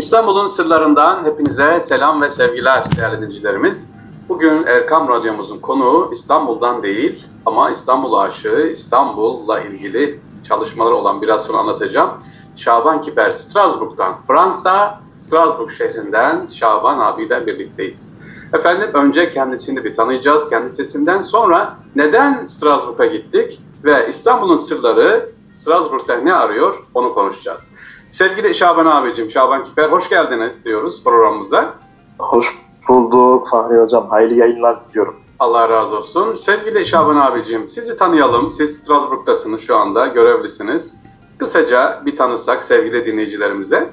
İstanbul'un sırlarından hepinize selam ve sevgiler değerli dinleyicilerimiz. Bugün Erkam Radyomuzun konuğu İstanbul'dan değil ama İstanbul aşığı, İstanbul'la ilgili çalışmaları olan biraz sonra anlatacağım. Şaban Kiper Strasbourg'dan, Fransa, Strasbourg şehrinden Şaban abiyle birlikteyiz. Efendim önce kendisini bir tanıyacağız kendi sesinden sonra neden Strasbourg'a gittik ve İstanbul'un sırları Strasbourg'da ne arıyor onu konuşacağız. Sevgili Şaban abicim, Şaban Kiper hoş geldiniz diyoruz programımıza. Hoş bulduk Fahri Hocam. Hayırlı yayınlar diliyorum. Allah razı olsun. Sevgili Şaban abicim, sizi tanıyalım. Siz Strasbourg'tasınız şu anda, görevlisiniz. Kısaca bir tanısak sevgili dinleyicilerimize.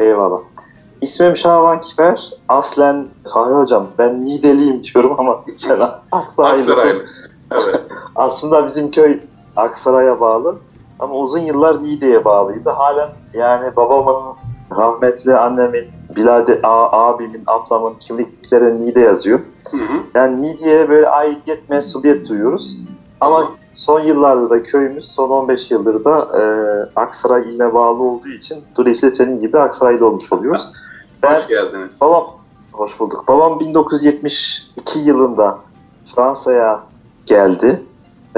Eyvallah. İsmim Şaban Kiper. Aslen Fahri Hocam ben Nideliyim diyorum ama sen Aksaraylısın. Aksaraylı. Evet. Aslında bizim köy Aksaray'a bağlı ama uzun yıllar Niğde'ye bağlıydı. Halen yani babamın, rahmetli annemin, Bilade a, abimin, ablamın kimlikleri Niğde yazıyor. Hı hı. Yani Niğde'ye böyle aidiyet, mensubiyet duyuyoruz. Ama son yıllarda da köyümüz son 15 yıldır da e, Aksaray iline bağlı olduğu için dolayısıyla senin gibi Aksaray'da olmuş oluyoruz. Ben Hoş geldiniz. babam hoş bulduk. Babam 1972 yılında Fransa'ya geldi.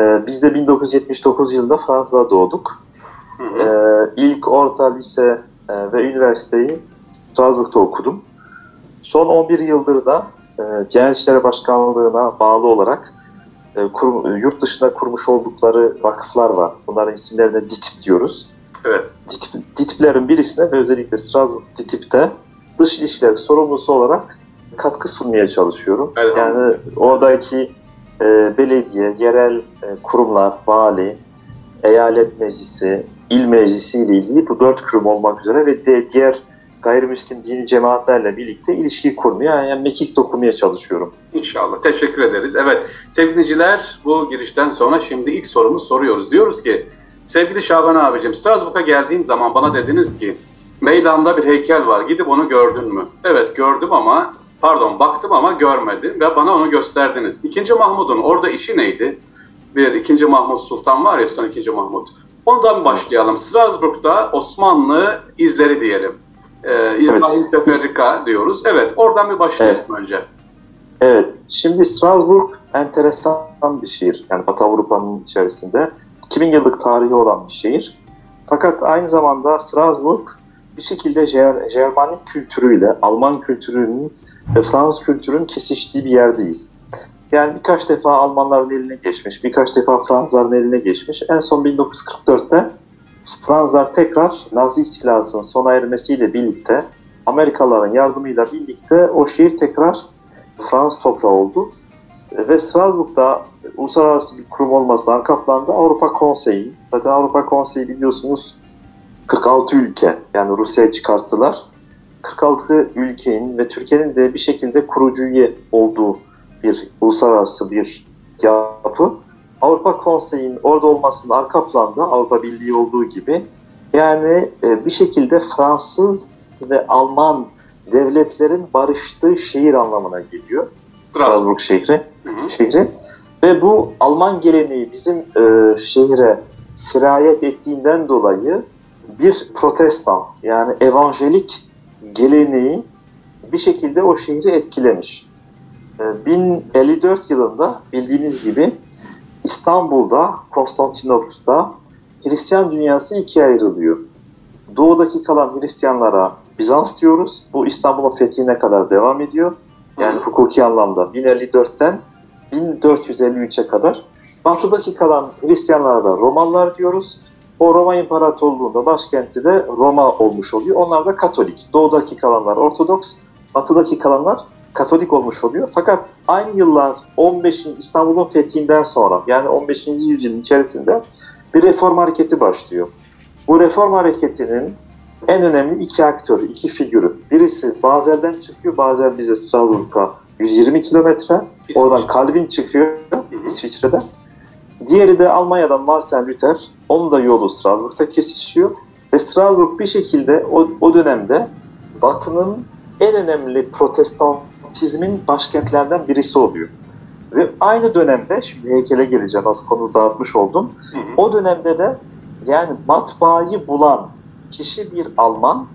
E, biz de 1979 yılında Fransa'da doğduk. Ee, ilk orta lise e, ve üniversiteyi Strasbourg'da okudum. Son 11 yıldır da e, İşleri Başkanlığı'na bağlı olarak e, kurum- yurt dışında kurmuş oldukları vakıflar var. Bunların isimlerine DİTİP diyoruz. Evet. DİTİP, DİTİP'lerin birisine ve özellikle Strasbourg DİTİP'te dış ilişkiler sorumlusu olarak katkı sunmaya çalışıyorum. Yani oradaki e, belediye, yerel e, kurumlar, vali, eyalet meclisi, il meclisi ile ilgili bu dört kurum olmak üzere ve de diğer gayrimüslim dini cemaatlerle birlikte ilişki kurmaya, yani mekik dokumaya çalışıyorum. İnşallah. Teşekkür ederiz. Evet sevgili dinleyiciler bu girişten sonra şimdi ilk sorumuzu soruyoruz. Diyoruz ki sevgili Şaban abicim Strasbourg'a geldiğim zaman bana dediniz ki meydanda bir heykel var gidip onu gördün mü? Evet gördüm ama pardon baktım ama görmedim ve bana onu gösterdiniz. İkinci Mahmud'un orada işi neydi? Bir ikinci Mahmud Sultan var ya son ikinci Mahmud. Ondan başlayalım. Strasbourg'da Osmanlı izleri diyelim. Ee, İbrahim Teferrika diyoruz. Evet oradan bir başlayalım önce. Evet, şimdi Strasbourg enteresan bir şehir. Yani Batı Avrupa'nın içerisinde 2000 yıllık tarihi olan bir şehir. Fakat aynı zamanda Strasbourg bir şekilde Germanik kültürüyle, Alman kültürünün ve Fransız kültürünün kesiştiği bir yerdeyiz. Yani birkaç defa Almanların eline geçmiş, birkaç defa Fransızların eline geçmiş. En son 1944'te Fransızlar tekrar Nazi istilasının sona ermesiyle birlikte Amerikalıların yardımıyla birlikte o şehir tekrar Fransız toprağı oldu. Ve Strasbourg'da uluslararası bir kurum olmasından kaplandı Avrupa Konseyi. Zaten Avrupa Konseyi biliyorsunuz 46 ülke yani Rusya'yı çıkarttılar. 46 ülkenin ve Türkiye'nin de bir şekilde kurucu üye olduğu bir uluslararası bir yapı. Avrupa Konseyi'nin orada olmasının arka planda Avrupa Birliği olduğu gibi yani e, bir şekilde Fransız ve Alman devletlerin barıştığı şehir anlamına geliyor. Strasbourg şehri. Hı hı. şehri. Ve bu Alman geleneği bizim e, şehre sirayet ettiğinden dolayı bir protestan yani evangelik geleneği bir şekilde o şehri etkilemiş. E, 1054 yılında bildiğiniz gibi İstanbul'da, Konstantinopol'da Hristiyan dünyası ikiye ayrılıyor. Doğudaki kalan Hristiyanlara Bizans diyoruz. Bu İstanbul'un fethine kadar devam ediyor. Yani hukuki anlamda 1054'ten 1453'e kadar. Batıdaki kalan Hristiyanlara da Romalılar diyoruz. O Roma İmparatorluğu'nda başkenti de Roma olmuş oluyor. Onlar da Katolik. Doğudaki kalanlar Ortodoks, batıdaki kalanlar Katolik olmuş oluyor. Fakat aynı yıllar 15. İstanbul'un fethinden sonra yani 15. yüzyılın içerisinde bir reform hareketi başlıyor. Bu reform hareketinin en önemli iki aktörü, iki figürü. Birisi Bazel'den çıkıyor. Bazel bize Strasbourg'a 120 kilometre. Oradan Calvin çıkıyor İsviçre'den. Diğeri de Almanya'dan Martin Luther. Onun da yolu Strasbourg'da kesişiyor. Ve Strasbourg bir şekilde o, o dönemde Batı'nın en önemli protestantizmin başkentlerinden birisi oluyor. Ve aynı dönemde, şimdi heykele geleceğim, az konu dağıtmış oldum. Hı hı. O dönemde de yani matbaayı bulan kişi bir Alman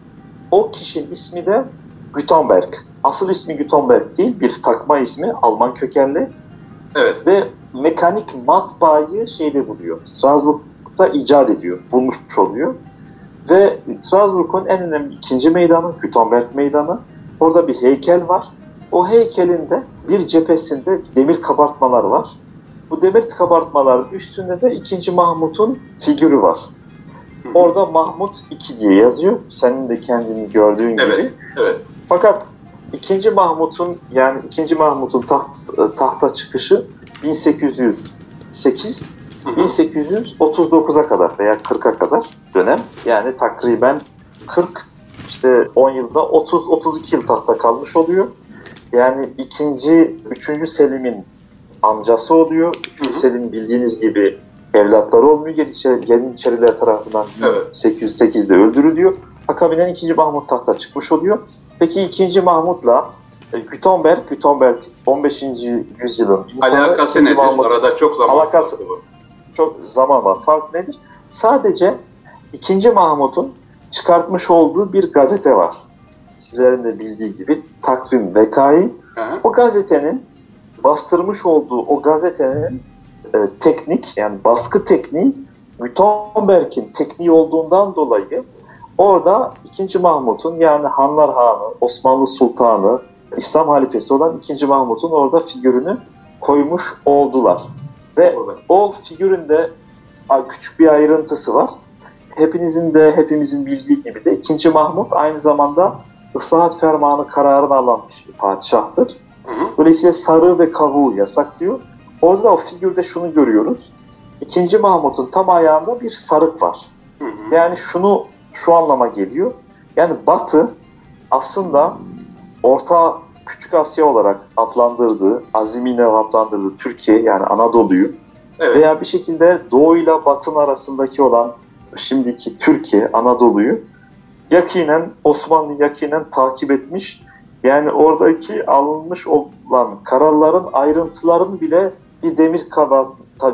O kişinin ismi de Gutenberg. Asıl ismi Gutenberg değil, bir takma ismi, Alman kökenli. Evet. Ve mekanik matbaayı şeyde buluyor. Strasbourg'da icat ediyor, bulmuş oluyor. Ve Strasbourg'un en önemli ikinci meydanı, Gutenberg Meydanı. Orada bir heykel var. O heykelin de bir cephesinde demir kabartmalar var. Bu demir kabartmaların üstünde de 2. Mahmut'un figürü var. Orada Mahmut 2 diye yazıyor. Senin de kendini gördüğün Evet, gibi. evet. Fakat 2. Mahmut'un yani 2. Mahmut'un taht, tahta çıkışı 1808 Hı hı. 1839'a kadar veya 40'a kadar dönem. Yani takriben 40 işte 10 yılda 30 32 yıl tahta kalmış oluyor. Yani ikinci, üçüncü Selim'in amcası oluyor. Üçüncü Hı hı. Selim bildiğiniz gibi evlatları olmuyor. Yeniçeri- Yeniçeriler tarafından Evet. 808'de öldürülüyor. Akabinden ikinci Mahmut tahta çıkmış oluyor. Peki ikinci Mahmut'la e, Gutenberg, Gutenberg 15. yüzyılın insanı. Alakası nedir? Mahmut- Arada çok zaman Alakası- bu. Çok zaman var. Fark nedir? Sadece ikinci Mahmut'un çıkartmış olduğu bir gazete var. Sizlerin de bildiği gibi takvim Vekai. Hı hı. O gazetenin bastırmış olduğu o gazetenin e, teknik yani baskı tekniği Gutenberg'in tekniği olduğundan dolayı orada 2. Mahmut'un yani Hanlar Hanı, Osmanlı Sultanı, İslam halifesi olan 2. Mahmut'un orada figürünü koymuş oldular. Ve o figüründe a, küçük bir ayrıntısı var. Hepinizin de hepimizin bildiği gibi de 2. Mahmut aynı zamanda ıslahat fermanı kararını alan bir padişahtır. Hı hı. Dolayısıyla sarı ve kavuğu yasaklıyor. Orada da o figürde şunu görüyoruz. İkinci Mahmut'un tam ayağında bir sarık var. Hı hı. Yani şunu şu anlama geliyor. Yani Batı aslında Orta Küçük Asya olarak adlandırdığı, azimine adlandırdığı Türkiye yani Anadolu'yu Evet. veya bir şekilde Doğu ile Batı'nın arasındaki olan şimdiki Türkiye, Anadolu'yu yakinen, Osmanlı yakinen takip etmiş. Yani oradaki alınmış olan kararların ayrıntılarını bile bir demir kabart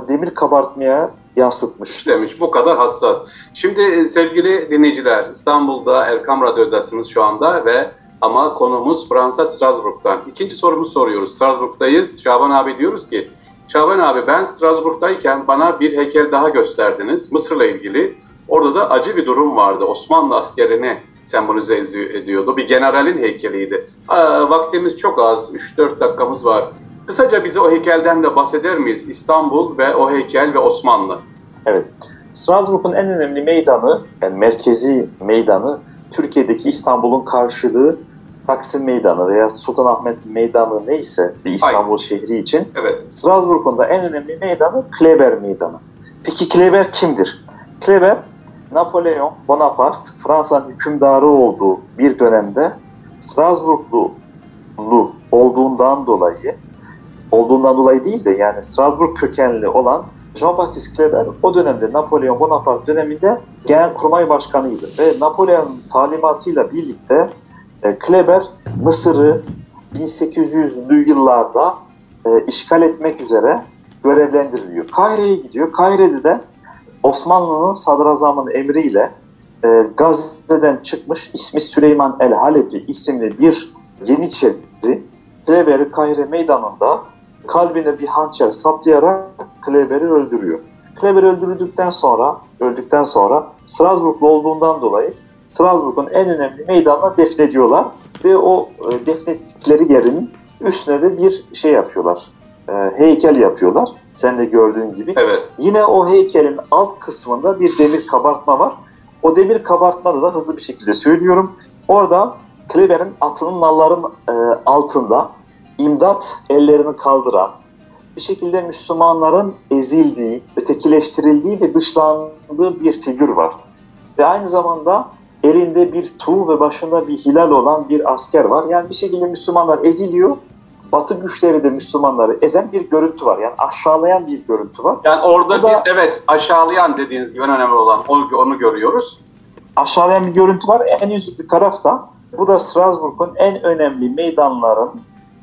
demir kabartmaya yansıtmış. demiş. Bu kadar hassas. Şimdi e, sevgili dinleyiciler, İstanbul'da Erkam Radyo'dasınız şu anda ve ama konumuz Fransa Strasbourg'dan. İkinci sorumuzu soruyoruz. Strasbourg'dayız. Şaban abi diyoruz ki, Şaban abi ben Strasbourg'dayken bana bir heykel daha gösterdiniz Mısır'la ilgili. Orada da acı bir durum vardı. Osmanlı askerini sembolize ediyordu. Bir generalin heykeliydi. Aa, vaktimiz çok az. 3-4 dakikamız var. Kısaca bize o heykelden de bahseder miyiz? İstanbul ve o heykel ve Osmanlı. Evet. Strasbourg'un en önemli meydanı, yani merkezi meydanı Türkiye'deki İstanbul'un karşılığı Taksim Meydanı veya Sultanahmet Meydanı neyse bir İstanbul şehri için Evet. Strasbourg'un da en önemli meydanı Kleber Meydanı. Peki Kleber kimdir? Kleber, Napolyon Bonaparte, Fransa'nın hükümdarı olduğu bir dönemde Strasbourglu olduğundan dolayı, olduğundan dolayı değil de yani Strasbourg kökenli olan Jean-Baptiste Kleber o dönemde Napolyon Bonaparte döneminde Genelkurmay Başkanıydı ve Napolyon'un talimatıyla birlikte e, Kleber Mısır'ı 1800'lü yıllarda e, işgal etmek üzere görevlendiriliyor. Kahire'ye gidiyor. Kahire'de de Osmanlı'nın sadrazamının emriyle e, Gazze'den çıkmış ismi Süleyman el Halebi isimli bir Yeniçeri Kleber'i Kahire meydanında kalbine bir hançer saplayarak Kleber'i öldürüyor. Kleber öldürüldükten sonra, öldükten sonra Strasbourglu olduğundan dolayı Strasbourg'un en önemli meydanına defnediyorlar ve o e, defnettikleri yerin üstüne de bir şey yapıyorlar. E, heykel yapıyorlar. Sen de gördüğün gibi. Evet. Yine o heykelin alt kısmında bir demir kabartma var. O demir kabartmada da hızlı bir şekilde söylüyorum. Orada Kleber'in atının nalların e, altında imdat ellerini kaldıran, bir şekilde Müslümanların ezildiği, ötekileştirildiği ve dışlandığı bir figür var. Ve aynı zamanda elinde bir tuğ ve başında bir hilal olan bir asker var. Yani bir şekilde Müslümanlar eziliyor. Batı güçleri de Müslümanları ezen bir görüntü var. Yani aşağılayan bir görüntü var. Yani orada Bu da- bir evet aşağılayan dediğiniz gibi en önemli olan onu, onu görüyoruz. aşağılayan bir görüntü var. En üzücü taraf da bu da Strasbourg'un en önemli meydanların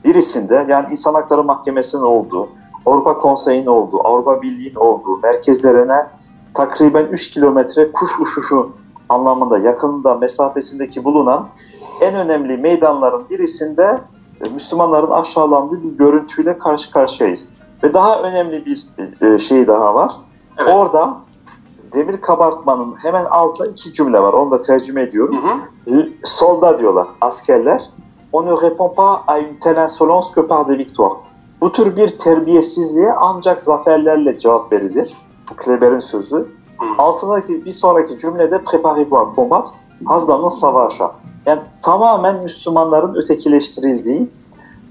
birisinde yani İnsan Hakları Mahkemesi'nin olduğu, Avrupa Konseyi'nin olduğu, Avrupa Birliği'nin olduğu merkezlerine takriben 3 kilometre kuş uçuşu anlamında yakında mesafesindeki bulunan en önemli meydanların birisinde e, Müslümanların aşağılandığı bir görüntüyle karşı karşıyayız. Ve daha önemli bir e, şey daha var. Evet. Orada demir kabartmanın hemen altında iki cümle var. Onu da tercüme ediyorum. Hı hı. Solda diyorlar askerler. On ne répond pas à une telle insolence que par des victoires. Bu tür bir terbiyesizliğe ancak zaferlerle cevap verilir. Kleber'in sözü. Altındaki bir sonraki cümlede préparez-vous à combattre, hazırlanın savaşa. Yani tamamen Müslümanların ötekileştirildiği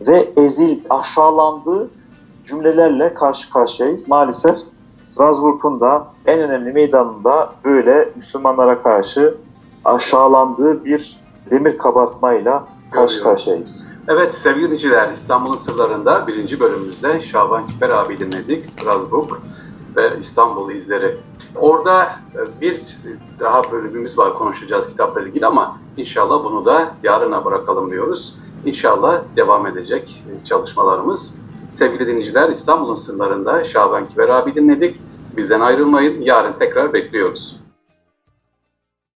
ve ezil, aşağılandığı cümlelerle karşı karşıyayız. Maalesef Strasbourg'un da en önemli meydanında böyle Müslümanlara karşı aşağılandığı bir demir kabartmayla karşı karşıyayız. Evet sevgili dinleyiciler İstanbul'un sırlarında birinci bölümümüzde Şaban Kiper abi dinledik. Strasbourg ve İstanbul izleri. Orada e, bir daha bölümümüz var konuşacağız kitapla ilgili ama inşallah bunu da yarına bırakalım diyoruz. İnşallah devam edecek e, çalışmalarımız. Sevgili dinleyiciler İstanbul'un sırlarında Şaban Kiper abi dinledik. Bizden ayrılmayın. Yarın tekrar bekliyoruz.